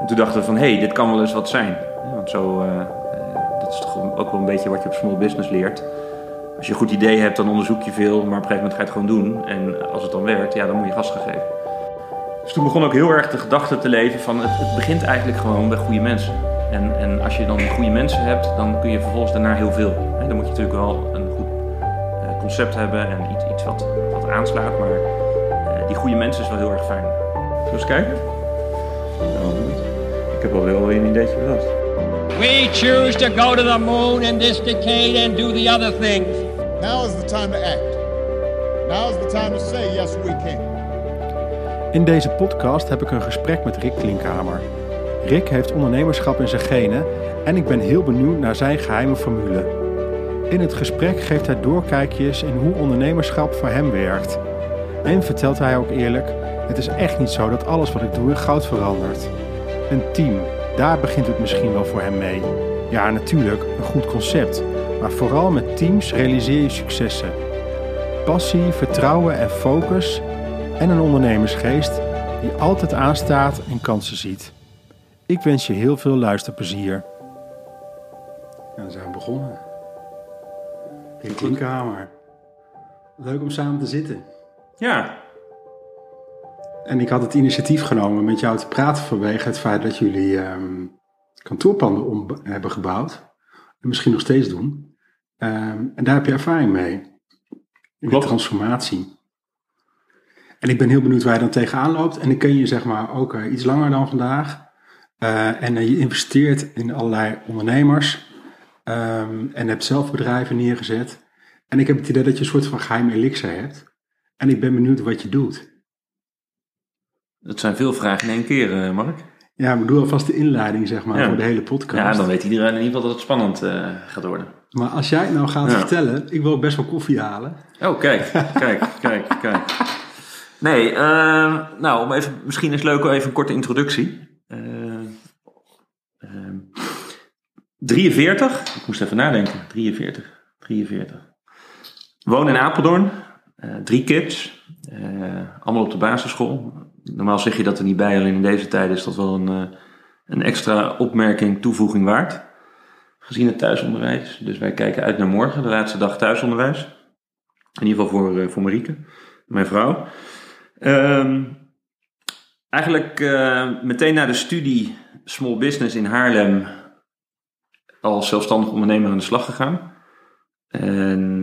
En toen dachten we van, hé, hey, dit kan wel eens wat zijn. Want zo, uh, dat is toch ook wel een beetje wat je op small business leert. Als je een goed idee hebt, dan onderzoek je veel, maar op een gegeven moment ga je het gewoon doen. En als het dan werkt, ja, dan moet je gas gaan geven. Dus toen begon ook heel erg de gedachte te leven van, het, het begint eigenlijk gewoon bij goede mensen. En, en als je dan goede mensen hebt, dan kun je vervolgens daarna heel veel. dan moet je natuurlijk wel een goed concept hebben en iets, iets wat, wat aanslaat, maar die goede mensen is wel heel erg fijn. Zullen we eens kijken? Ik heb al wel een ideetje bedacht. We choose to go to the moon in this decade and do the other things. Now is the time to act. Now is the time to say yes we can. In deze podcast heb ik een gesprek met Rick Klinkhamer. Rick heeft ondernemerschap in zijn genen en ik ben heel benieuwd naar zijn geheime formule. In het gesprek geeft hij doorkijkjes in hoe ondernemerschap voor hem werkt. En vertelt hij ook eerlijk, het is echt niet zo dat alles wat ik doe in goud verandert. Een team, daar begint het misschien wel voor hem mee. Ja, natuurlijk, een goed concept. Maar vooral met teams realiseer je successen. Passie, vertrouwen en focus. En een ondernemersgeest die altijd aanstaat en kansen ziet. Ik wens je heel veel luisterplezier. En dan zijn we begonnen. In Klinkhamer. Leuk om samen te zitten. Ja, en ik had het initiatief genomen met jou te praten vanwege het feit dat jullie um, kantoorpanden om hebben gebouwd. En misschien nog steeds doen. Ehm, en daar heb je ervaring mee. In de transformatie. En ik ben heel benieuwd waar je dan tegenaan loopt. En ik ken je zeg maar ook uh, iets langer dan vandaag. Uh, en uh, je investeert in allerlei ondernemers. Um, en hebt zelf bedrijven neergezet. En ik heb het idee dat je een soort van geheim elixir hebt. En ik ben benieuwd wat je doet. Dat zijn veel vragen in één keer, eh, Mark. Ja, maar doe alvast de inleiding, zeg maar, voor de hele podcast. Ja, dan weet iedereen in ieder geval dat het spannend uh, gaat worden. Maar als jij het nou gaat vertellen, ik wil best wel koffie halen. Oh, kijk, kijk, kijk, kijk. Nee, uh, nou, om even, misschien is het leuk even een korte introductie. Uh, 43, ik moest even nadenken, 43, 43. Woon in Apeldoorn, drie kids, allemaal op de basisschool normaal zeg je dat er niet bij, alleen in deze tijd is dat wel een, eh, een extra opmerking, toevoeging waard. Gezien het thuisonderwijs. Dus wij kijken uit naar morgen, de laatste dag thuisonderwijs. In ieder geval voor, uh, voor Marieke, mijn vrouw. Um, eigenlijk uh, meteen na de studie Small Business in Haarlem als zelfstandig ondernemer aan de slag gegaan. En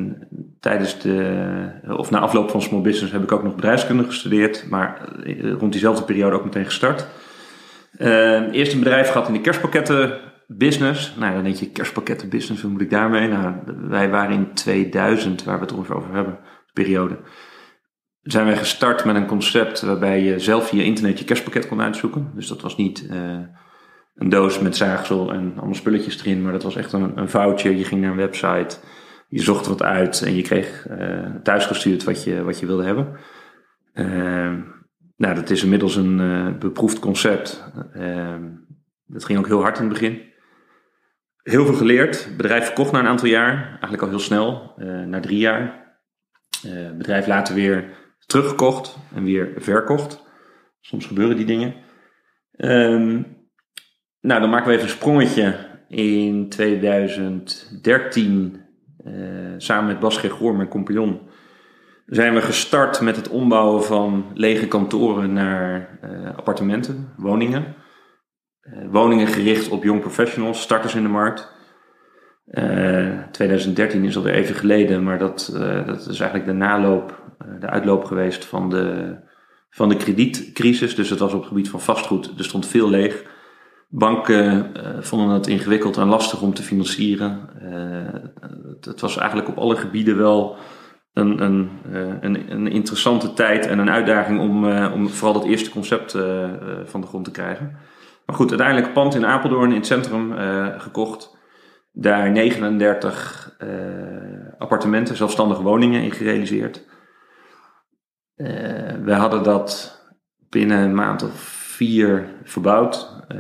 tijdens de, of na afloop van Small Business heb ik ook nog bedrijfskunde gestudeerd, maar eh, rond diezelfde periode ook meteen gestart. Uh, eerst een bedrijf gehad in de kerstpakketten business. Nou, dan denk je kerstpakketten business, wat moet ik daarmee? Nou, wij waren in 2000, waar we het ongeveer over hebben, de periode. Zijn wij gestart met een concept waarbij je zelf via internet je kerstpakket kon uitzoeken. Dus dat was niet uh, een doos met zaagsel en allemaal spulletjes erin, maar dat was echt een, een foutje. Je ging naar een website je zocht wat uit en je kreeg uh, thuisgestuurd wat je, wat je wilde hebben. Uh, nou, dat is inmiddels een uh, beproefd concept. dat ging ook heel hard in het begin. Heel veel geleerd. Het bedrijf verkocht na een aantal jaar. Eigenlijk al heel snel, na drie jaar. Bedrijf later weer teruggekocht en weer verkocht. Soms gebeuren die dingen. Um, nou, dan maken we even een sprongetje. In 2013 eh, samen met Bas Gregoor, mijn compagnon, zijn we gestart met het ombouwen van lege kantoren naar uh, appartementen, woningen. Uh, woningen gericht op young professionals, starters in de markt. 2013 is alweer even geleden, maar dat, dat is eigenlijk de naloop, de uitloop geweest van de, van de kredietcrisis. Dus het was op het gebied van vastgoed, er stond veel leeg. Banken uh, vonden het ingewikkeld en lastig om te financieren. Uh, het, was eigenlijk op alle gebieden wel een, een, uh, een, een, interessante tijd en een uitdaging om, om vooral dat eerste concept van de grond te krijgen. Maar goed, uiteindelijk pand in Apeldoorn in het centrum gekocht. Daar 39 appartementen, zelfstandige woningen in gerealiseerd. we hadden dat binnen een maand of vier verbouwd uh,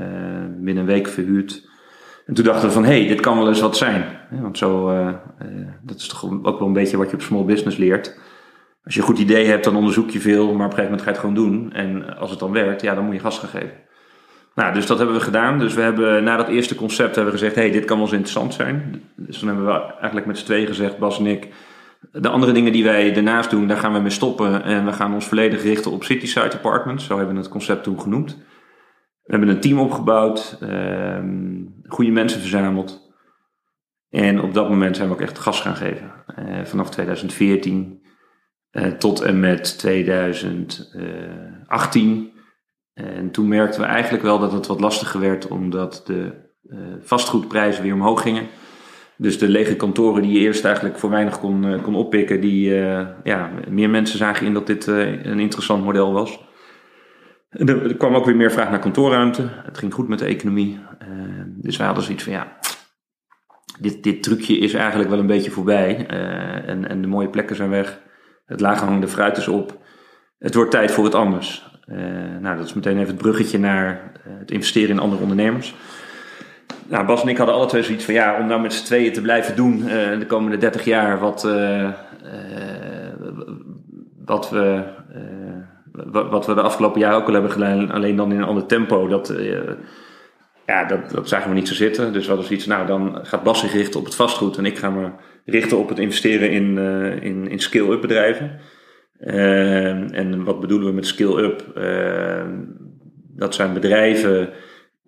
binnen een week verhuurd. En toen dachten we van, hé, hey, dit kan wel eens wat zijn. Want zo, uh, uh, dat is toch ook wel een beetje wat je op small business leert. Als je een goed idee hebt, dan onderzoek je veel, maar op een gegeven moment ga je het gewoon doen. En als het dan werkt, ja, dan moet je gas gaan geven. Nou, dus dat hebben we gedaan. Dus we hebben na dat eerste concept hebben we gezegd, hey, dit kan wel eens interessant zijn. Dus dan hebben we eigenlijk met z'n tweeën gezegd, Bas en ik, de andere dingen die wij daarnaast doen, daar gaan we mee stoppen. En we gaan ons volledig richten op City Site Apartments. Zo hebben we het concept toen genoemd. We hebben een team opgebouwd, ehm, goede mensen verzameld. En op dat moment zijn we ook echt gas gaan geven. Eh, vanaf 2014 eh, tot en met 2018. En toen merkten we eigenlijk wel dat het wat lastiger werd, omdat de eh, vastgoedprijzen weer omhoog gingen. Dus de lege kantoren die je eerst eigenlijk voor weinig kon, eh, kon oppikken, die, eh, ja, meer mensen zagen in dat dit eh, een interessant model was. Er, kwam ook weer meer vraag naar kantoorruimte. Het ging goed met de economie. Dus wij hadden zoiets van, ja, dit, dit trucje is eigenlijk wel een beetje voorbij. En, en de mooie plekken zijn weg. Het laaghangende fruit is op. Het wordt tijd voor het anders. Nou, dat is meteen even het bruggetje naar het investeren in andere ondernemers. Nou, Bas en ik hadden alle twee zoiets van ja, om nou met z'n tweeën te blijven doen eh, de komende 30 jaar wat, eh, eh, wat, we, wa- wat we de afgelopen jaren ook al hebben gedaan, alleen dan in een ander tempo. Dat, ja, dat, zagen we niet zo zitten. Dus we hadden zoiets, nou dan gaat Bas zich richten op het vastgoed en ik ga me richten op het investeren in, in, in scale-up bedrijven. En wat bedoelen we met scale-up? Dat zijn bedrijven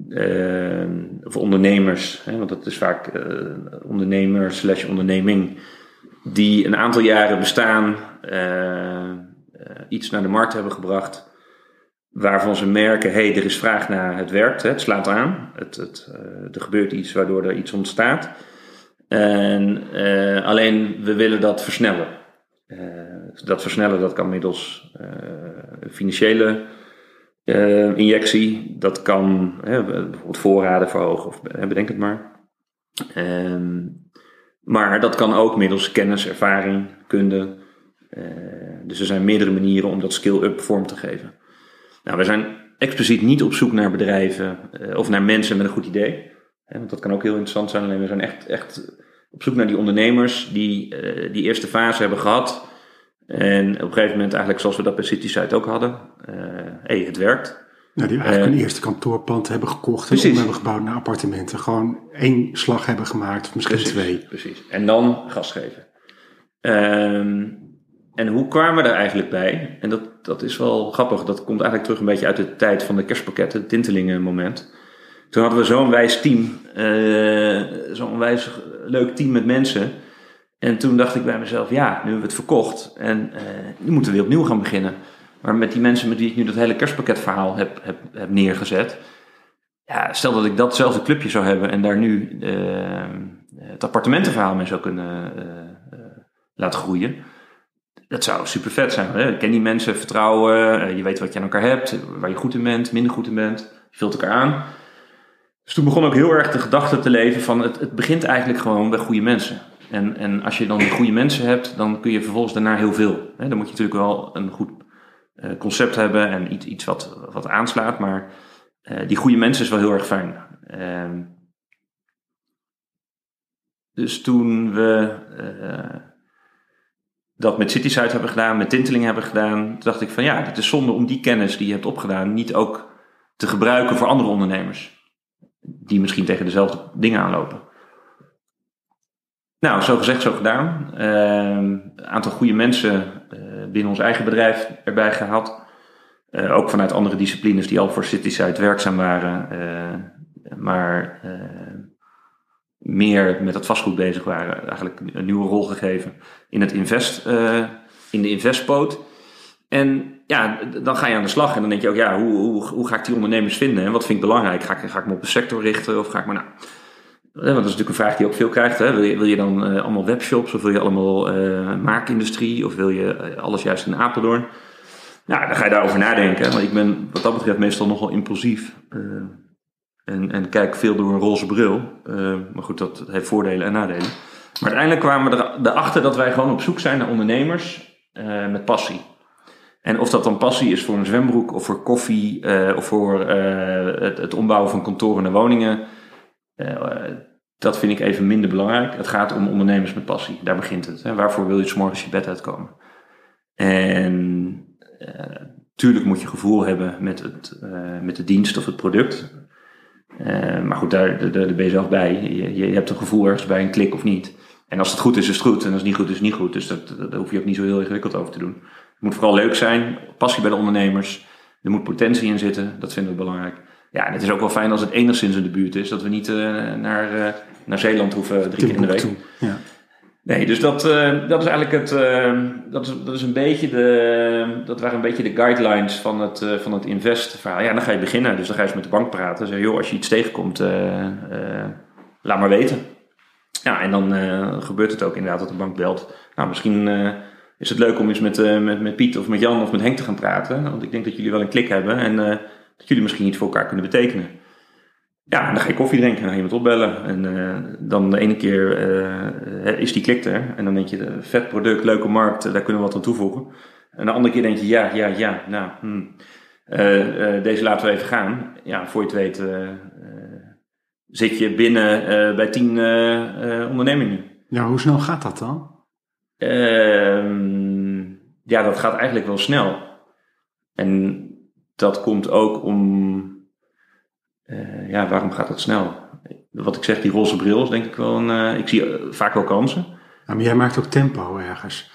eh, of ondernemers, hè, want dat is vaak eh ondernemer slash onderneming, die een aantal jaren bestaan, eh, eh, iets naar de markt hebben gebracht, waarvan ze merken, hé, hey, er is vraag naar, het werkt, hè, het slaat aan, het, het, er gebeurt iets waardoor er iets ontstaat. En alleen we willen dat versnellen. Dat versnellen dat kan middels financiële eh, injectie. Dat kan hè, bijvoorbeeld voorraden verhogen, of bedenk het maar. Ehm, maar dat kan ook middels kennis, ervaring, kunde. Eh, dus er zijn meerdere manieren om dat skill-up vorm te geven. Nou, we zijn expliciet niet op zoek naar bedrijven eh, of naar mensen met een goed idee. Hè, want dat kan ook heel interessant zijn. Alleen we zijn echt, echt op zoek naar die ondernemers die die eerste fase hebben gehad. En op een gegeven moment, eigenlijk zoals we dat bij CitySite ook hadden. eh hey, het werkt. Nou, die eigenlijk Eh, een eerste kantoorpand hebben gekocht en precies. om hebben gebouwd naar appartementen. Gewoon één slag hebben gemaakt, of misschien twee. Precies. En dan gas geven. Ehm, en hoe kwamen we er eigenlijk bij? En dat, dat is wel grappig. Dat komt eigenlijk terug een beetje uit de tijd van de kerstpakketten, het tintelingen moment. Toen hadden we zo'n wijs team. eh, zo'n wijs leuk team met mensen. En toen dacht ik bij mezelf, ja, nu hebben we het verkocht. En eh, nu moeten we weer opnieuw gaan beginnen. Maar met die mensen met wie ik nu dat hele kerstpakketverhaal heb, heb, heb neergezet. Ja, stel dat ik datzelfde clubje zou hebben en daar nu eh, het appartementenverhaal mee zou kunnen eh, laten groeien. Dat zou super vet zijn. Hè? Ken die mensen, vertrouwen, je weet wat je aan elkaar hebt, waar je goed in bent, minder goed in bent. Je vult elkaar aan. Dus toen begon ook heel erg de gedachte te leven van het, het begint eigenlijk gewoon bij goede mensen. En, en als je dan die goede mensen hebt, dan kun je vervolgens daarna heel veel. Dan moet je natuurlijk wel een goed eh, concept hebben en iets, iets wat, wat aanslaat. Maar eh, die goede mensen is wel heel erg fijn. Ehm, dus toen we eh, dat met CitySite hebben gedaan, met Tinteling hebben gedaan, dacht ik van ja, het is zonde om die kennis die je hebt opgedaan niet ook te gebruiken voor andere ondernemers. Die misschien tegen dezelfde dingen aanlopen. Nou, zo gezegd, zo gedaan. Ehm, Een aantal goede mensen eh, binnen ons eigen bedrijf erbij gehaald. Eh, ook vanuit andere disciplines die al voor CitySite werkzaam waren. eh, maar meer met het vastgoed bezig waren. Eigenlijk een nieuwe rol gegeven in, het invest, in de investpoot. En ja, dan ga je aan de slag en dan denk je ook, ja, hoe, hoe, hoe ga ik die ondernemers vinden? En wat vind ik belangrijk? Ga ik, ga ik me op een sector richten of ga ik maar, nou... Want dat is natuurlijk een vraag die je ook veel krijgt. Hè? Wil, je, dan eh, allemaal webshops of wil je allemaal eh, maakindustrie of wil je eh, alles juist in Apeldoorn? Nou, dan ga je daarover nadenken. Want ik ben wat dat betreft meestal nogal impulsief. en, en kijk veel door een roze bril. Maar goed, dat heeft voordelen en nadelen. Maar uiteindelijk kwamen we er- erachter dat wij gewoon op zoek zijn naar ondernemers met passie. En of dat dan passie is voor een zwembroek of voor koffie of voor het, het ombouwen van kantoren naar woningen. Dat vind ik even minder belangrijk. Het gaat om ondernemers met passie. Daar begint het. Hè. Waarvoor wil je morgens je bed uitkomen? En eh, tuurlijk moet je gevoel hebben met, het, eh, met de dienst of het product. Eh, maar goed, daar, daar, ben je zelf bij. Je, je hebt een gevoel ergens bij een klik of niet. En als het goed is, is het goed. En als het niet goed is, is het niet goed. Dus dat- daar hoef je ook niet zo heel ingewikkeld over te doen. Het moet vooral leuk zijn. Passie bij de ondernemers. Er moet potentie in zitten. Dat vinden we belangrijk. Ja, en het is ook wel fijn als het enigszins in de buurt is. Dat we niet eh, naar, eh, naar Zeeland hoeven drie keer in de week. Timbuktu. Ja. Nee, dus dat, eh, dat is eigenlijk het. eh, dat, is, dat is een beetje de. Dat waren een beetje de guidelines van het, eh, van het invest-verhaal. Ja, dan ga je beginnen. Dus dan ga je eens met de bank praten. Zeg, joh, als je iets tegenkomt, eh, eh, laat maar weten. Ja, en dan eh, gebeurt het ook inderdaad dat de bank belt. Nou, misschien eh, is het leuk om eens met, eh, met, met Piet of met Jan of met Henk te gaan praten. Want ik denk dat jullie wel een klik hebben en eh, dat jullie misschien iets voor elkaar kunnen betekenen. Ja, dan ga je koffie drinken en dan ga je iemand opbellen. En eh, dan de ene keer eh, is die klik er. En dan denk je, eh, vet product, leuke markt, daar kunnen we wat aan toevoegen. En de andere keer denk je, ja, ja, ja, nou, hmm, deze laten we even gaan. Ja, voor je het weet zit je binnen bij tien ondernemingen. ja, hoe snel gaat dat dan? Ehm, ja, dat gaat eigenlijk wel snel. En dat komt ook om. eh, ja, waarom gaat dat snel? Wat ik zeg, die roze bril is denk ik wel een. eh, ik zie eh, vaak wel kansen. Ja, maar jij maakt ook tempo ergens.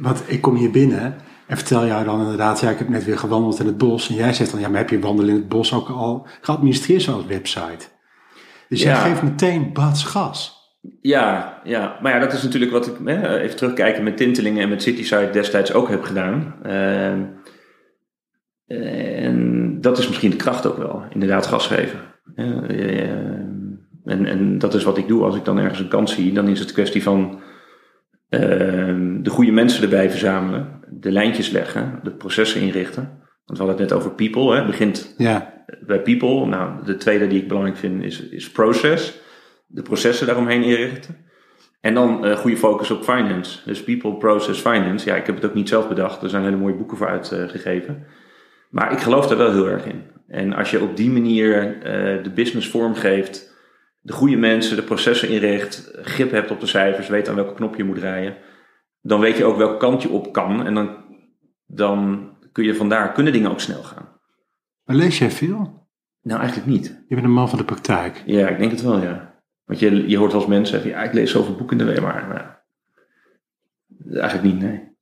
Wat, ik kom hier binnen en vertel jou dan inderdaad, ja, ik heb net weer gewandeld in het bos. En jij zegt dan, ja, maar heb je wandelen in het bos ook al geadministreerd zoals website? Dus jij Ja. geeft meteen bats gas. Ja, ja, maar ja, dat is natuurlijk wat ik eh, even terugkijken met Tintelingen en met Cityside destijds ook heb gedaan. Ehm, en dat is misschien de kracht ook wel, inderdaad gas geven. Ja, eh, en, en dat is wat ik doe als ik dan ergens een kans zie. Dan is het kwestie van ehm, de goede mensen erbij verzamelen, de lijntjes leggen, de processen inrichten. Want we hadden het net over people. Hè. Het begint Ja, bij people. Nou, de tweede die ik belangrijk vind is, is process. De processen daaromheen inrichten. En dan eh, goede focus op finance. Dus people, process, finance. Ja, ik heb het ook niet zelf bedacht. Er zijn hele mooie boeken voor uitgegeven. Maar ik geloof daar wel heel erg in. En als je op die manier eh, de business vormgeeft, de goede mensen, de processen inricht, grip hebt op de cijfers, weet aan welke knop je moet draaien, dan weet je ook welke kant je op kan. En dan, dan kun je vandaar, kunnen dingen ook snel gaan. maar lees jij veel? Nou, eigenlijk niet. Je bent een man van de praktijk. Ja, ik denk het wel, ja. Want je, je hoort wel eens mensen zeggen, ja, ik lees zoveel boeken in de week, maar nou, eigenlijk niet, nee.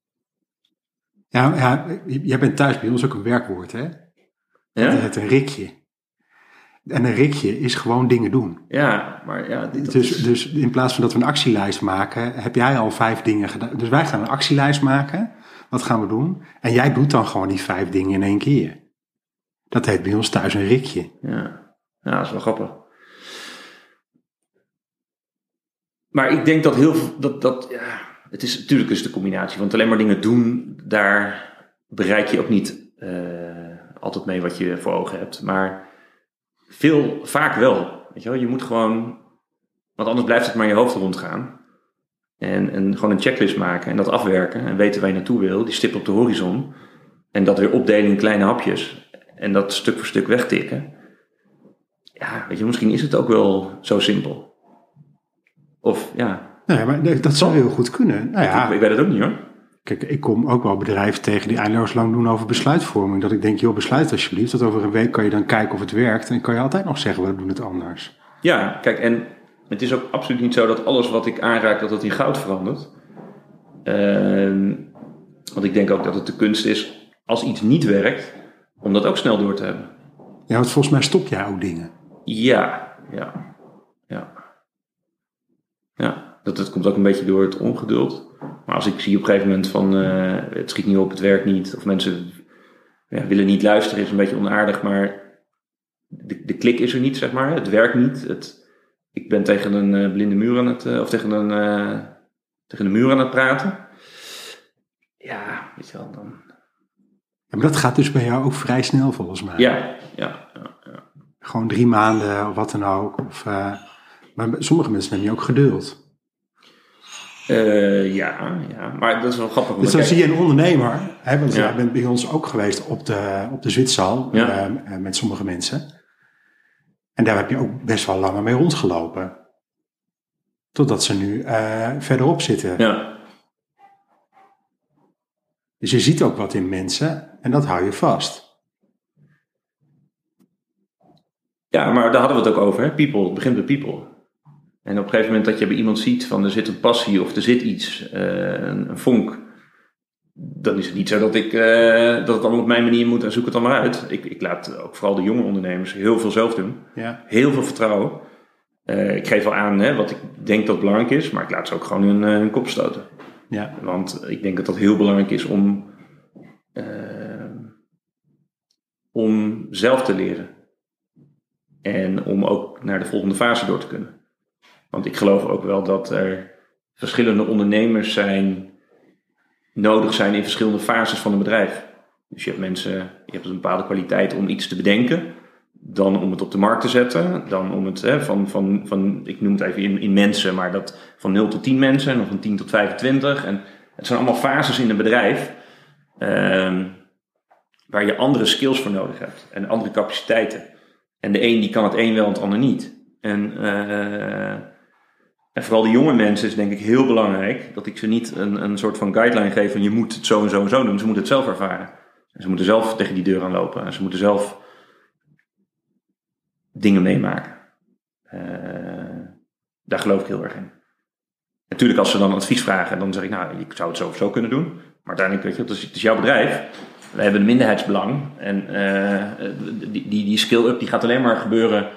Ja, ja, jij bent thuis bij ons ook een werkwoord, hè? Ja? Het een rikje. En een rikje is gewoon dingen doen. Ja, maar ja, dit, Dus, is- dus in plaats van dat we een actielijst maken, heb jij al vijf dingen gedaan. Dus wij gaan een actielijst maken. Wat gaan we doen? En jij doet dan gewoon die vijf dingen in één keer. Dat heet bij ons thuis een rikje. ja. ja, dat is wel grappig. Maar ik denk dat heel veel, dat, dat, ja, het is natuurlijk is de combinatie. Want alleen maar dingen doen, daar bereik je ook niet eh, altijd mee wat je voor ogen hebt. Maar veel, vaak wel. Weet je, wel? je moet gewoon, want anders blijft het maar in je hoofd rondgaan. En, en gewoon een checklist maken en dat afwerken en weten waar je naartoe wil, die stip op de horizon. En dat weer opdelen in kleine hapjes en dat stuk voor stuk wegtikken. Ja, weet je, misschien is het ook wel zo simpel. Of ja, Nee, maar dat zou heel goed kunnen. Nou ja, ik, ik weet het ook niet hoor. kijk, ik kom ook wel bedrijven tegen die eindeloos lang doen over besluitvorming. Dat ik denk, joh, besluit alsjeblieft. Dat over een week kan je dan kijken of het werkt. En kan je altijd nog zeggen, we doen het anders. Ja, kijk, en het is ook absoluut niet zo dat alles wat ik aanraak, dat het in goud verandert. Ehm, want ik denk ook dat het de kunst is, als iets niet werkt, om dat ook snel door te hebben. Ja, want volgens mij stop jij ook dingen. Ja, ja, ja. Ja, dat, dat komt ook een beetje door het ongeduld. Maar als ik zie op een gegeven moment van eh, het schiet niet op, het werkt niet, of mensen ja, willen niet luisteren, is een beetje onaardig, maar de, de klik is er niet, zeg maar. Het werkt niet. Het, ik ben tegen een eh, blinde muur aan het, eh, of tegen een, tegen een muur aan het praten. Ja, weet je wel, dan. Ja, maar dat gaat dus bij jou ook vrij snel volgens mij. Ja, ja, ja, ja. Gewoon drie maanden of wat dan ook. Of, maar sommige mensen hebben je ook geduld. Eh, ja, ja, maar dat is wel grappig. Dus dan kijk- zie je een ondernemer, hè, want Ja. jij bent bij ons ook geweest op de, op de Zwitserzaal Ja. eh, met sommige mensen. En daar heb je ook best wel langer mee rondgelopen. Totdat ze nu eh, verderop zitten. Ja. Dus je ziet ook wat in mensen en dat hou je vast. Ja, maar daar hadden we het ook over. Hè? People, het begint bij people. En op een gegeven moment dat je bij iemand ziet van er zit een passie of er zit iets, eh, een, een vonk. Dan is het niet zo dat, ik, eh, dat het allemaal op mijn manier moet en zoek het dan maar uit. Ik, ik laat ook vooral de jonge ondernemers heel veel zelf doen. Ja. Heel veel vertrouwen. Eh, ik geef wel aan hè, wat ik denk dat belangrijk is, maar ik laat ze ook gewoon hun, hun kop stoten. Ja. Want ik denk dat dat heel belangrijk is om, om zelf te leren. En om ook naar de volgende fase door te kunnen. Want ik geloof ook wel dat er verschillende ondernemers zijn, nodig zijn in verschillende fases van een bedrijf. Dus je hebt mensen, je hebt een bepaalde kwaliteit om iets te bedenken. Dan om het op de markt te zetten. Dan om het hè, van, van, van, ik noem het even in, in mensen, maar dat van 0 tot 10 mensen. En dan van 10 tot 25. En het zijn allemaal fases in een bedrijf. ehm, waar je andere skills voor nodig hebt. En andere capaciteiten. En de een die kan het een wel en het ander niet. En, eh, en vooral de jonge mensen is denk ik heel belangrijk dat ik ze niet een, een soort van guideline geef van je moet het zo en zo en zo doen. Ze moeten het zelf ervaren. En ze moeten zelf tegen die deur aanlopen. En ze moeten zelf dingen meemaken. Eh, daar geloof ik heel erg in. Natuurlijk, als ze dan advies vragen, dan zeg ik, nou, ik zou het zo of zo kunnen doen. Maar uiteindelijk, weet je, het is jouw bedrijf. Wij hebben een minderheidsbelang. En eh, die, die, die skill-up die gaat alleen maar gebeuren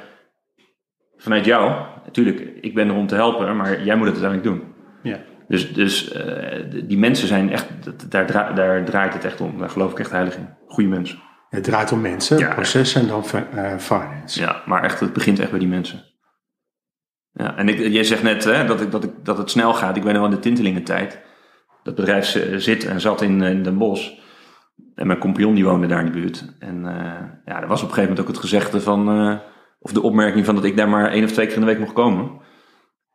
vanuit jou. Natuurlijk, ik ben er om te helpen, maar jij moet het uiteindelijk doen. Ja. Dus, dus eh, die mensen zijn echt, dat- daar, dra- daar draait het echt om. Daar geloof ik echt heilig in. Goede mensen. Het draait om mensen, Ja. processen en dan eh, finance. Ja, maar echt, het begint echt bij die mensen. Ja, en ik, jij zegt net hè, dat, ik, dat, ik, dat het snel gaat. Ik ben nog in de tintelingentijd. Dat bedrijf zit en zat in, in Den Bosch. En mijn compagnon die woonde daar in de buurt. En eh, ja, er was op een gegeven moment ook het gezegde van... of de opmerking van dat ik daar maar één of twee keer in de week mocht komen.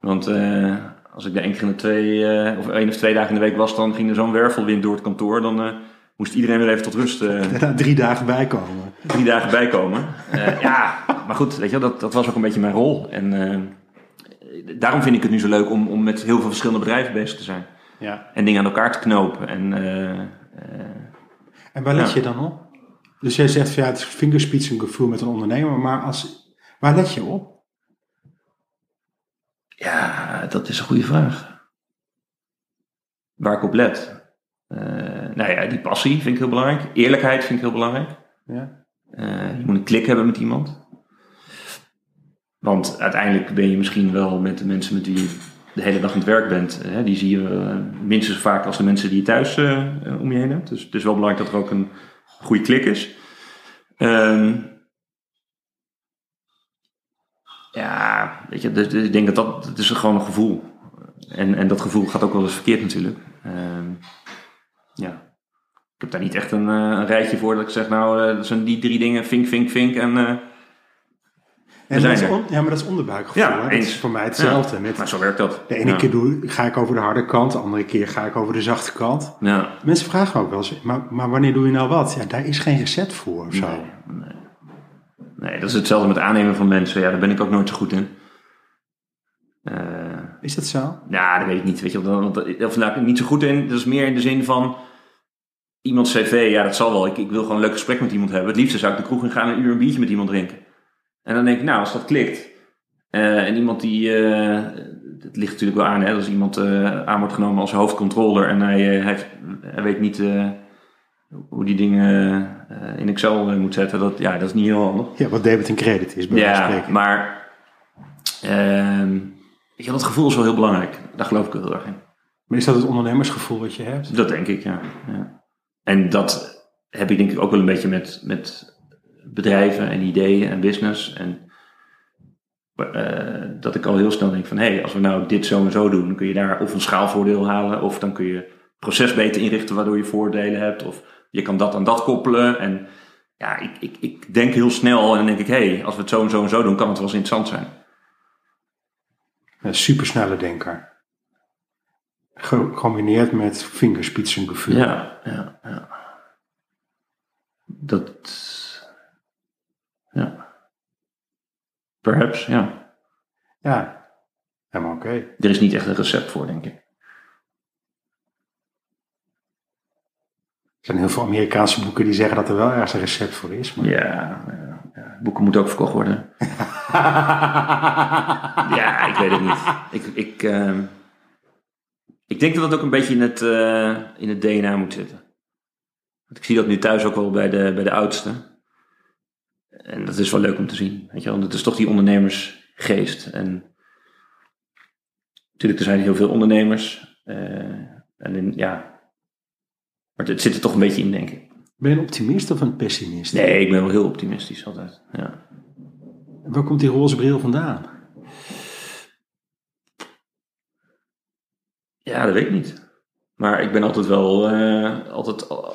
Want eh, als ik daar één keer in de twee... eh, of één of twee dagen in de week was... dan ging er zo'n wervelwind door het kantoor. Dan eh, moest iedereen weer even tot rust... drie dagen bijkomen. drie dagen bijkomen. Ja, maar goed, weet je, dat, dat was ook een beetje mijn rol. En daarom vind ik het nu zo leuk om, om met heel veel verschillende bedrijven bezig te zijn. Ja. En dingen aan elkaar te knopen. En En waar let Ja. je dan op? Dus jij zegt, van, ja, het is vingerspitsengevoel met een ondernemer, maar als, waar let je op? ja, dat is een goede vraag. Waar ik op let. Eh, nou ja, die passie vind ik heel belangrijk. Eerlijkheid vind ik heel belangrijk. Ja. Eh, je moet een klik hebben met iemand. Want uiteindelijk ben je misschien wel met de mensen met wie je de hele dag aan het werk bent. Hè, die zie je eh, minstens zo vaak als de mensen die je thuis om je heen hebt. Dus het is wel belangrijk dat er ook een goede klik is. Ehm, ja, weet je, dus, dus ik denk dat dat, dat is gewoon een gevoel. En, en dat gevoel gaat ook wel eens verkeerd natuurlijk. Ehm, ja. Ik heb daar niet echt een, eh, een rijtje voor dat ik zeg, nou, eh, dat zijn die drie dingen, vink, vink, vink. En, eh, En zijn dat is on- ja, maar dat is onderbuikgevoel. Ja? Dat eens. is voor mij hetzelfde. ja. Met, Maar zo werkt dat. de ene ja. keer doe, ga ik over de harde kant, de andere keer ga ik over de zachte kant. Ja. Mensen vragen ook wel eens, maar, maar wanneer doe je nou wat? Ja, daar is geen recept voor of zo. Nee, nee. Nee, dat is hetzelfde met aannemen van mensen. Ja, daar ben ik ook nooit zo goed in. Eh, Is dat zo? ja, dat weet ik niet. Weet je, want, of nou, niet zo goed in. Dat is meer in de zin van iemands cv. Ja, dat zal wel. Ik, ik wil gewoon een leuk gesprek met iemand hebben. Het liefste zou ik de kroeg in gaan en een uur een biertje met iemand drinken. En dan denk ik, nou, als dat klikt. eh, en iemand die, eh, het ligt natuurlijk wel aan, hè, als iemand eh, aan wordt genomen als hoofdcontroller en hij, eh, hij, weet niet eh, hoe die dingen eh, in Excel eh, moet zetten, dat, ja, dat is niet heel handig. Ja, wat debit en credit is bij Ja, maar ehm, dat gevoel is wel heel belangrijk. Daar geloof ik heel erg in. Maar is dat het ondernemersgevoel wat je hebt? Dat denk ik, ja. ja. En dat heb ik denk ik ook wel een beetje met, met bedrijven en ideeën en business. En eh, dat ik al heel snel denk van, hé, hey, als we nou dit zo en zo doen, dan kun je daar of een schaalvoordeel halen, of dan kun je het proces beter inrichten waardoor je voordelen hebt, of je kan dat aan dat koppelen. En ja, ik, ik, ik denk heel snel en dan denk ik, hé, hey, als we het zo en zo en zo doen, kan het wel eens interessant zijn. Een supersnelle denker. Gecombineerd met vingerspitsengevoel. Ja, ja, ja. Dat. Ja. Perhaps, ja. Ja, helemaal oké. Er is niet echt een recept voor, denk ik. Zijn heel veel Amerikaanse boeken die zeggen dat er wel ergens een recept voor is. Maar... Ja, ja, ja. boeken moeten ook verkocht worden. ja, ik weet het niet. Ik, ik, ehm, ik denk dat dat ook een beetje in het, eh, in het DNA moet zitten. Want ik zie dat nu thuis ook wel bij de, bij de oudste. En dat is wel leuk om te zien. Weet je wel? Want het is toch die ondernemersgeest. En natuurlijk, er zijn heel veel ondernemers. eh, en in, ja. Maar het zit er toch een beetje in, denk ik. Ben je een optimist of een pessimist? Nee, ik ben wel heel optimistisch altijd. Ja. Waar komt die roze bril vandaan? Ja, dat weet ik niet. Maar ik ben altijd wel, eh, altijd, al-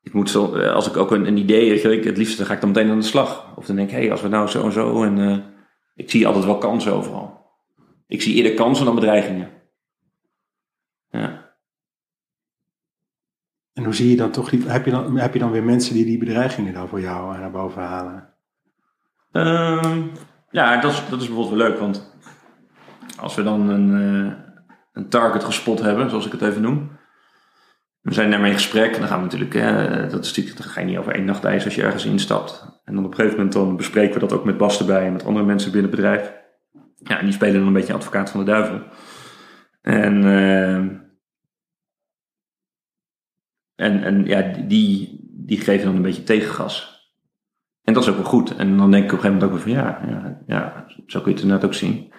ik moet zo, eh, als ik ook een, een idee, ik, het liefst dan ga ik dan meteen aan de slag. Of dan denk ik, hé, hey, als we nou zo en zo, en eh, ik zie altijd wel kansen overal. Ik zie eerder kansen dan bedreigingen. Ja. En zie je dan toch, die, heb, je dan, heb je dan weer mensen die die bedreigingen dan voor jou eh, naar boven halen? Ehm, ja, dat is, dat is bijvoorbeeld wel leuk, want als we dan een, eh, een target gespot hebben, zoals ik het even noem. We zijn daarmee in gesprek dan gaan we natuurlijk, hè, dat is natuurlijk, dan ga je niet over één nacht ijs als je ergens instapt. En dan op een gegeven moment dan bespreken we dat ook met Bas erbij en met andere mensen binnen het bedrijf. Ja, en die spelen dan een beetje advocaat van de duivel. En, ehm, en, en ja, die, die geven dan een beetje tegengas. En dat is ook wel goed. En dan denk ik op een gegeven moment ook weer van ja, ja, ja zo kun je het inderdaad ook zien.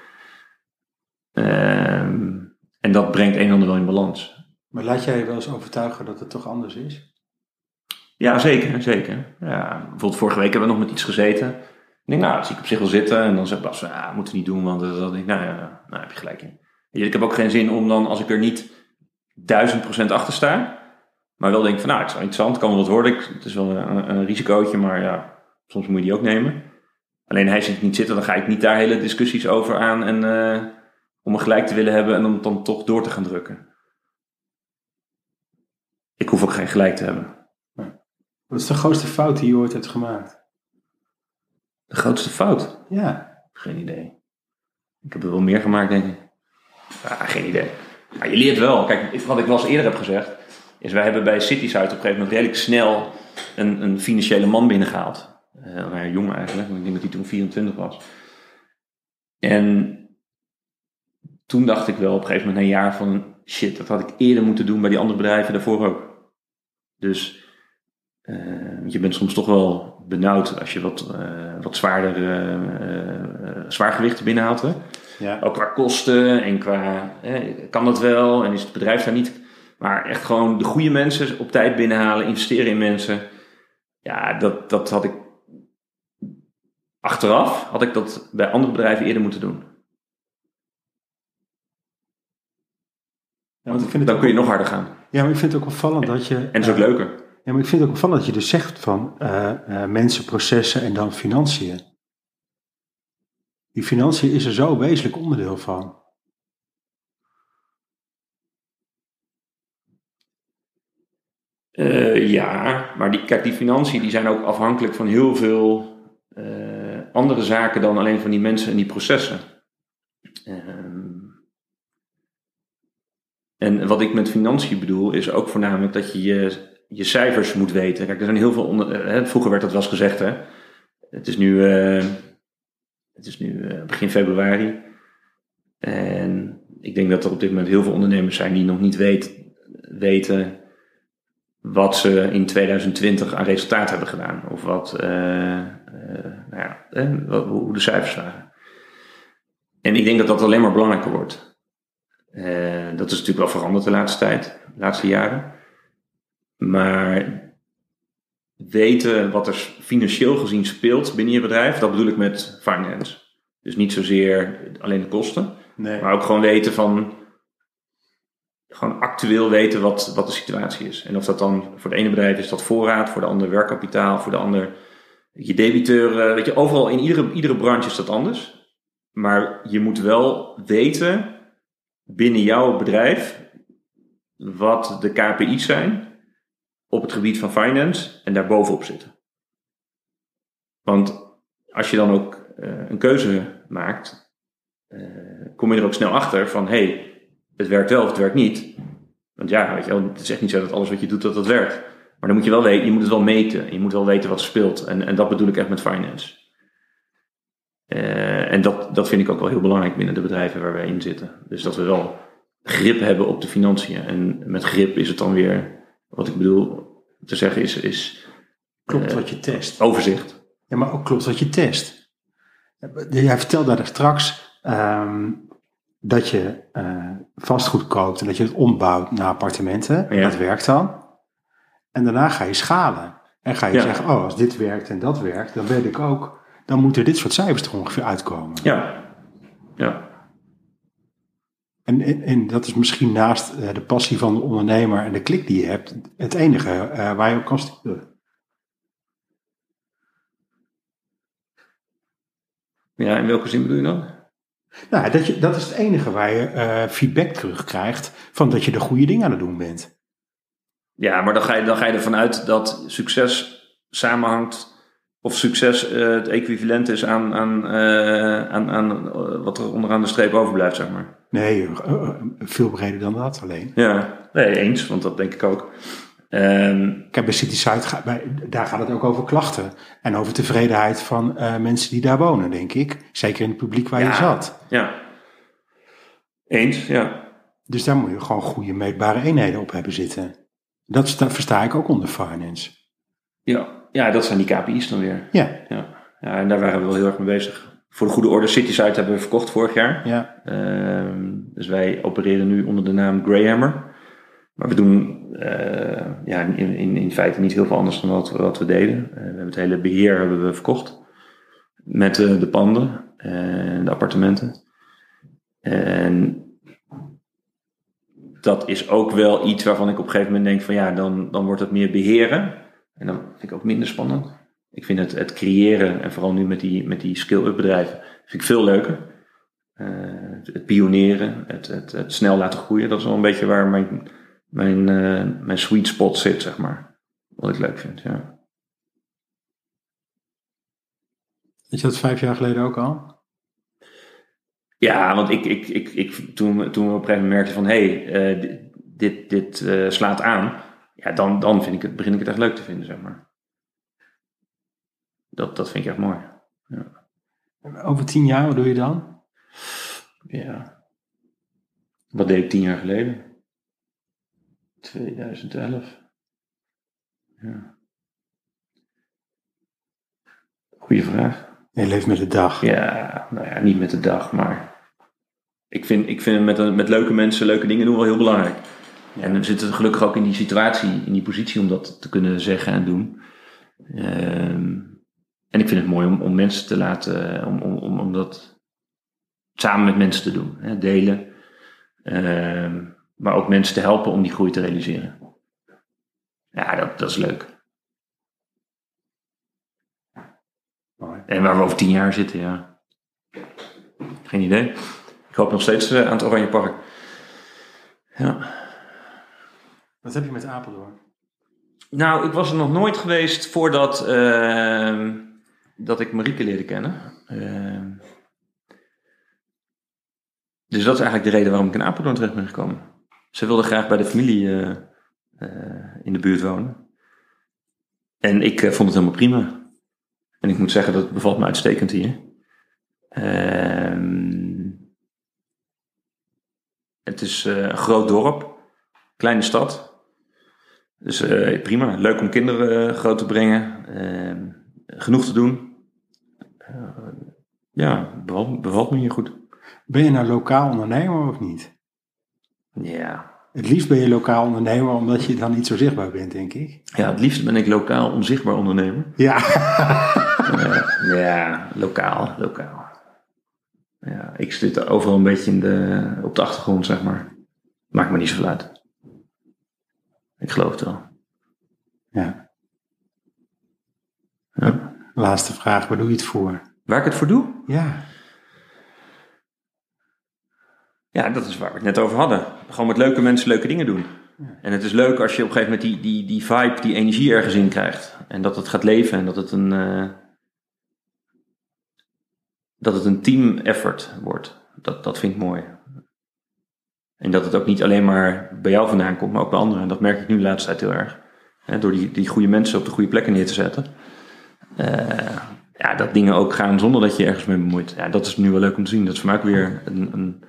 Ehm, en dat brengt een en ander wel in balans. Maar laat jij je wel eens overtuigen dat het toch anders is? Ja, zeker, zeker. Ja, bijvoorbeeld vorige week hebben we nog met iets gezeten. Ik denk, nou, dat zie ik op zich wel zitten. En dan zegt Bas, ja, moeten we niet doen, want dat denk ik, nou ja, nou heb je gelijk in. Ik heb ook geen zin om dan, als ik er niet duizend procent achter sta, maar wel denk van, nou, het is wel interessant, kan wel wat worden. Ik- Het is wel een, een risicootje, maar ja, soms moet je die ook nemen. Alleen hij ziet niet zitten, dan ga ik niet daar hele discussies over aan en eh, om een gelijk te willen hebben en om het dan toch door te gaan drukken. Ik hoef ook geen gelijk te hebben. Wat is de grootste fout die je ooit hebt gemaakt? De grootste fout? Ja. Geen idee. Ik heb er wel meer gemaakt, denk ik. Ja, geen idee. Maar je leert wel. Kijk, wat ik wel eens eerder heb gezegd, is wij hebben bij Cityside op een gegeven moment redelijk snel een, een financiële man binnengehaald. Eh nou ja, jong eigenlijk, want ik denk dat hij toen 24 was. En toen dacht ik wel op een gegeven moment na een jaar van shit, dat had ik eerder moeten doen bij die andere bedrijven daarvoor ook. Dus eh, je bent soms toch wel benauwd als je wat, eh, wat zwaarder eh, eh, zwaargewichten binnenhaalt. Hè? ja. Ook qua kosten en qua eh, kan dat wel en is het bedrijf daar niet. Maar echt gewoon de goede mensen op tijd binnenhalen, investeren in mensen. Ja, dat, dat had ik achteraf had ik dat bij andere bedrijven eerder moeten doen. Ja, want ik vind het Dan kun je nog harder gaan. ja, maar ik vind het ook opvallend dat je... En dat is ook leuker. Ja, maar ik vind het ook opvallend dat je dus zegt van eh, eh, mensen, processen en dan financiën. Die financiën is er zo wezenlijk onderdeel van. Eh, ja, maar die, kijk, die financiën die zijn ook afhankelijk van heel veel eh, andere zaken dan alleen van die mensen en die processen. Ehm, en wat ik met financiën bedoel, is ook voornamelijk dat je je, cijfers moet weten. Kijk, er zijn heel veel onder, eh, vroeger werd dat wel eens gezegd, hè. Het is nu, het is nu begin februari. En ik denk dat er op dit moment heel veel ondernemers zijn die nog niet weet, weten wat ze in 2020 aan resultaat hebben gedaan. Of wat, eh, eh, nou ja, eh, wat- hoe de cijfers waren. En ik denk dat dat alleen maar belangrijker wordt. Dat is natuurlijk wel veranderd de laatste tijd, de laatste jaren. Maar weten wat er financieel gezien speelt binnen je bedrijf, dat bedoel ik met finance. Dus niet zozeer alleen de kosten, Nee. maar ook gewoon weten van. Gewoon actueel weten wat, wat de situatie is. En of dat dan voor de ene bedrijf is dat voorraad, voor de andere werkkapitaal, voor de ander je debiteuren. Weet je, overal in iedere, iedere branche is dat anders. Maar je moet wel weten binnen jouw bedrijf wat de KPI's zijn op het gebied van finance en daar bovenop zitten. Want als je dan ook eh, een keuze maakt, eh, kom je er ook snel achter van hey, het werkt wel of het werkt niet. Want ja, weet je wel, het is echt niet zo dat alles wat je doet, dat dat werkt. Maar dan moet je wel weten, je moet het wel meten. Je moet wel weten wat speelt. En, en dat bedoel ik echt met finance. Eh, en dat, dat vind ik ook wel heel belangrijk binnen de bedrijven waar wij in zitten. Dus dat we wel grip hebben op de financiën. En met grip is het dan weer, wat ik bedoel te zeggen, is, is Klopt Eh, wat je test. overzicht. Ja, maar ook klopt wat je test. Jij vertelde daar straks ehm, dat je eh, vastgoed koopt en dat je het ombouwt naar appartementen. Ja. Dat werkt dan. En daarna ga je schalen. En ga je Ja. zeggen, oh, als dit werkt en dat werkt, dan weet ik ook, dan moeten dit soort cijfers er ongeveer uitkomen. Ja, ja. En, en, en dat is misschien naast eh, de passie van de ondernemer en de klik die je hebt, het enige eh, waar je op kan sturen. Ja, in welke zin bedoel je dan? Nou, dat, je, dat is het enige waar je eh, feedback terugkrijgt van dat je de goede dingen aan het doen bent. Ja, maar dan ga je, dan ga je ervan uit dat succes samenhangt. Of succes eh, het equivalent is aan, aan, eh, aan, aan wat er onderaan de streep overblijft, zeg maar. Nee, veel breder dan dat alleen. Ja, nee, eens, want dat denk ik ook. Ehm, Kijk, bij City Site, gaat, bij, daar gaat het ook over klachten. En over tevredenheid van eh, mensen die daar wonen, denk ik. Zeker in het publiek waar je zat. ja. Eens, ja. Dus daar moet je gewoon goede meetbare eenheden op hebben zitten. Dat sta- versta ik ook onder finance. ja. Ja, dat zijn die KPI's dan weer. Ja, Ja, ja en daar waren we wel heel erg mee bezig. Voor de goede orde, Citysite hebben we verkocht vorig jaar. ja. Ehm, dus wij opereren nu onder de naam Greyhammer. Maar we doen eh, ja, in, in, in feite niet heel veel anders dan wat, wat we deden. Eh, we hebben het hele beheer hebben we verkocht. Met eh, de panden en de appartementen. En dat is ook wel iets waarvan ik op een gegeven moment denk van ja, dan, dan wordt het meer beheren. En dan vind ik ook minder spannend. Ik vind het, het creëren, en vooral nu met die, met die skill-up bedrijven, vind ik veel leuker. Het, het pioneren, het, het, het snel laten groeien, dat is wel een beetje waar mijn, mijn, eh, mijn sweet spot zit, zeg maar. Wat ik leuk vind, ja. Weet je dat vijf jaar geleden ook al? Ja, want ik, ik, ik, ik, toen, we- toen we op een gegeven moment merkten van, hé, hey, eh, dit, dit, eh, slaat aan. Ja, dan, dan vind ik het, begin ik het echt leuk te vinden, zeg maar. Dat, dat vind ik echt mooi. Over tien jaar, wat doe je dan? Ja. Wat deed ik tien jaar geleden? 2011. Ja. Goeie vraag. Je leeft met de dag. Ja, nou ja, niet met de dag, maar ik vind, ik vind met, met leuke mensen leuke dingen doen wel heel belangrijk. En we zitten gelukkig ook in die situatie, in die positie om dat te kunnen zeggen en doen. Ehm, en ik vind het mooi om, om mensen te laten, om, om, om, om dat samen met mensen te doen. Hè, delen. Ehm, maar ook mensen te helpen om die groei te realiseren. Ja, dat, dat is leuk. En waar we over tien jaar zitten, ja. Geen idee. Ik hoop nog steeds eh, aan het Oranje Park. Ja. Wat heb je met Apeldoorn? Nou, ik was er nog nooit geweest voordat ehm, dat ik Marieke leerde kennen. Ehm, dus dat is eigenlijk de reden waarom ik in Apeldoorn terecht ben gekomen. Ze wilde graag bij de familie eh, eh, in de buurt wonen. En ik eh, vond het helemaal prima. En ik moet zeggen, dat bevalt me uitstekend hier. Ehm, het is een groot dorp, kleine stad. Dus prima, leuk om kinderen groot te brengen. Ehm, genoeg te doen. Ja, bevalt, bevalt me hier goed. Ben je nou lokaal ondernemer of niet? Ja. Het liefst ben je lokaal ondernemer omdat je dan niet zo zichtbaar bent, denk ik. ja, het liefst ben ik lokaal onzichtbaar ondernemer. Ja. Eh, ja, lokaal, lokaal. Ja, ik zit overal een beetje in de, op de achtergrond, zeg maar. Maakt me niet zoveel uit. Ik geloof het wel. ja. Ja. Laatste vraag, waar doe je het voor? Waar ik het voor doe? Ja. Ja, dat is waar we het net over hadden. Gewoon met leuke mensen leuke dingen doen. En het is leuk als je op een gegeven moment die, die, die vibe, die energie ergens in krijgt. En dat het gaat leven en dat het een, eh, dat het een team effort wordt. Dat, dat vind ik mooi. En dat het ook niet alleen maar bij jou vandaan komt, maar ook bij anderen. En dat merk ik nu de laatste tijd heel erg. Door die, die goede mensen op de goede plekken neer te zetten. Eh, ja, dat dingen ook gaan zonder dat je ergens mee bemoeit. Ja, dat is nu wel leuk om te zien. Dat is voor mij ook weer een, een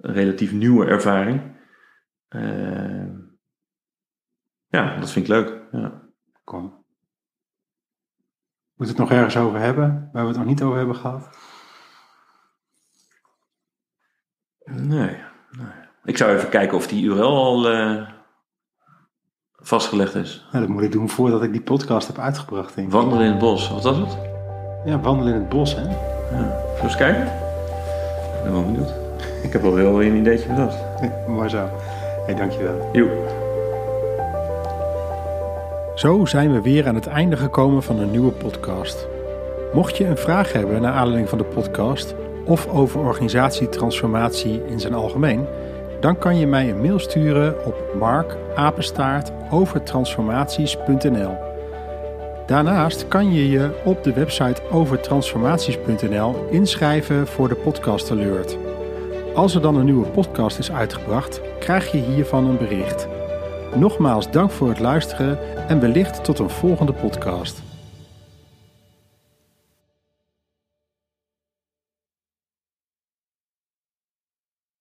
relatief nieuwe ervaring. Eh, ja, dat vind ik leuk. Ja. Kom. Moet het nog ergens over hebben, waar we het nog niet over hebben gehad? Nee, nee. Ik zou even kijken of die URL al eh, vastgelegd is. Nou, dat moet ik doen voordat ik die podcast heb uitgebracht. Denk ik. Wandelen in het bos, wat was het? Ja, wandelen in het bos, hè? Ja. Zullen we eens kijken? Ik ben wel benieuwd. Ik heb al wel een ideetje bedacht. Mooi zo. Hé, hey, dankjewel. Joep. Zo zijn we weer aan het einde gekomen van een nieuwe podcast. Mocht je een vraag hebben naar aanleiding van de podcast of over organisatietransformatie in zijn algemeen, dan kan je mij een mail sturen op markapenstaartovertransformaties.nl. Daarnaast kan je je op de website overtransformaties.nl inschrijven voor de podcast alert. Als er dan een nieuwe podcast is uitgebracht, krijg je hiervan een bericht. Nogmaals dank voor het luisteren en wellicht tot een volgende podcast.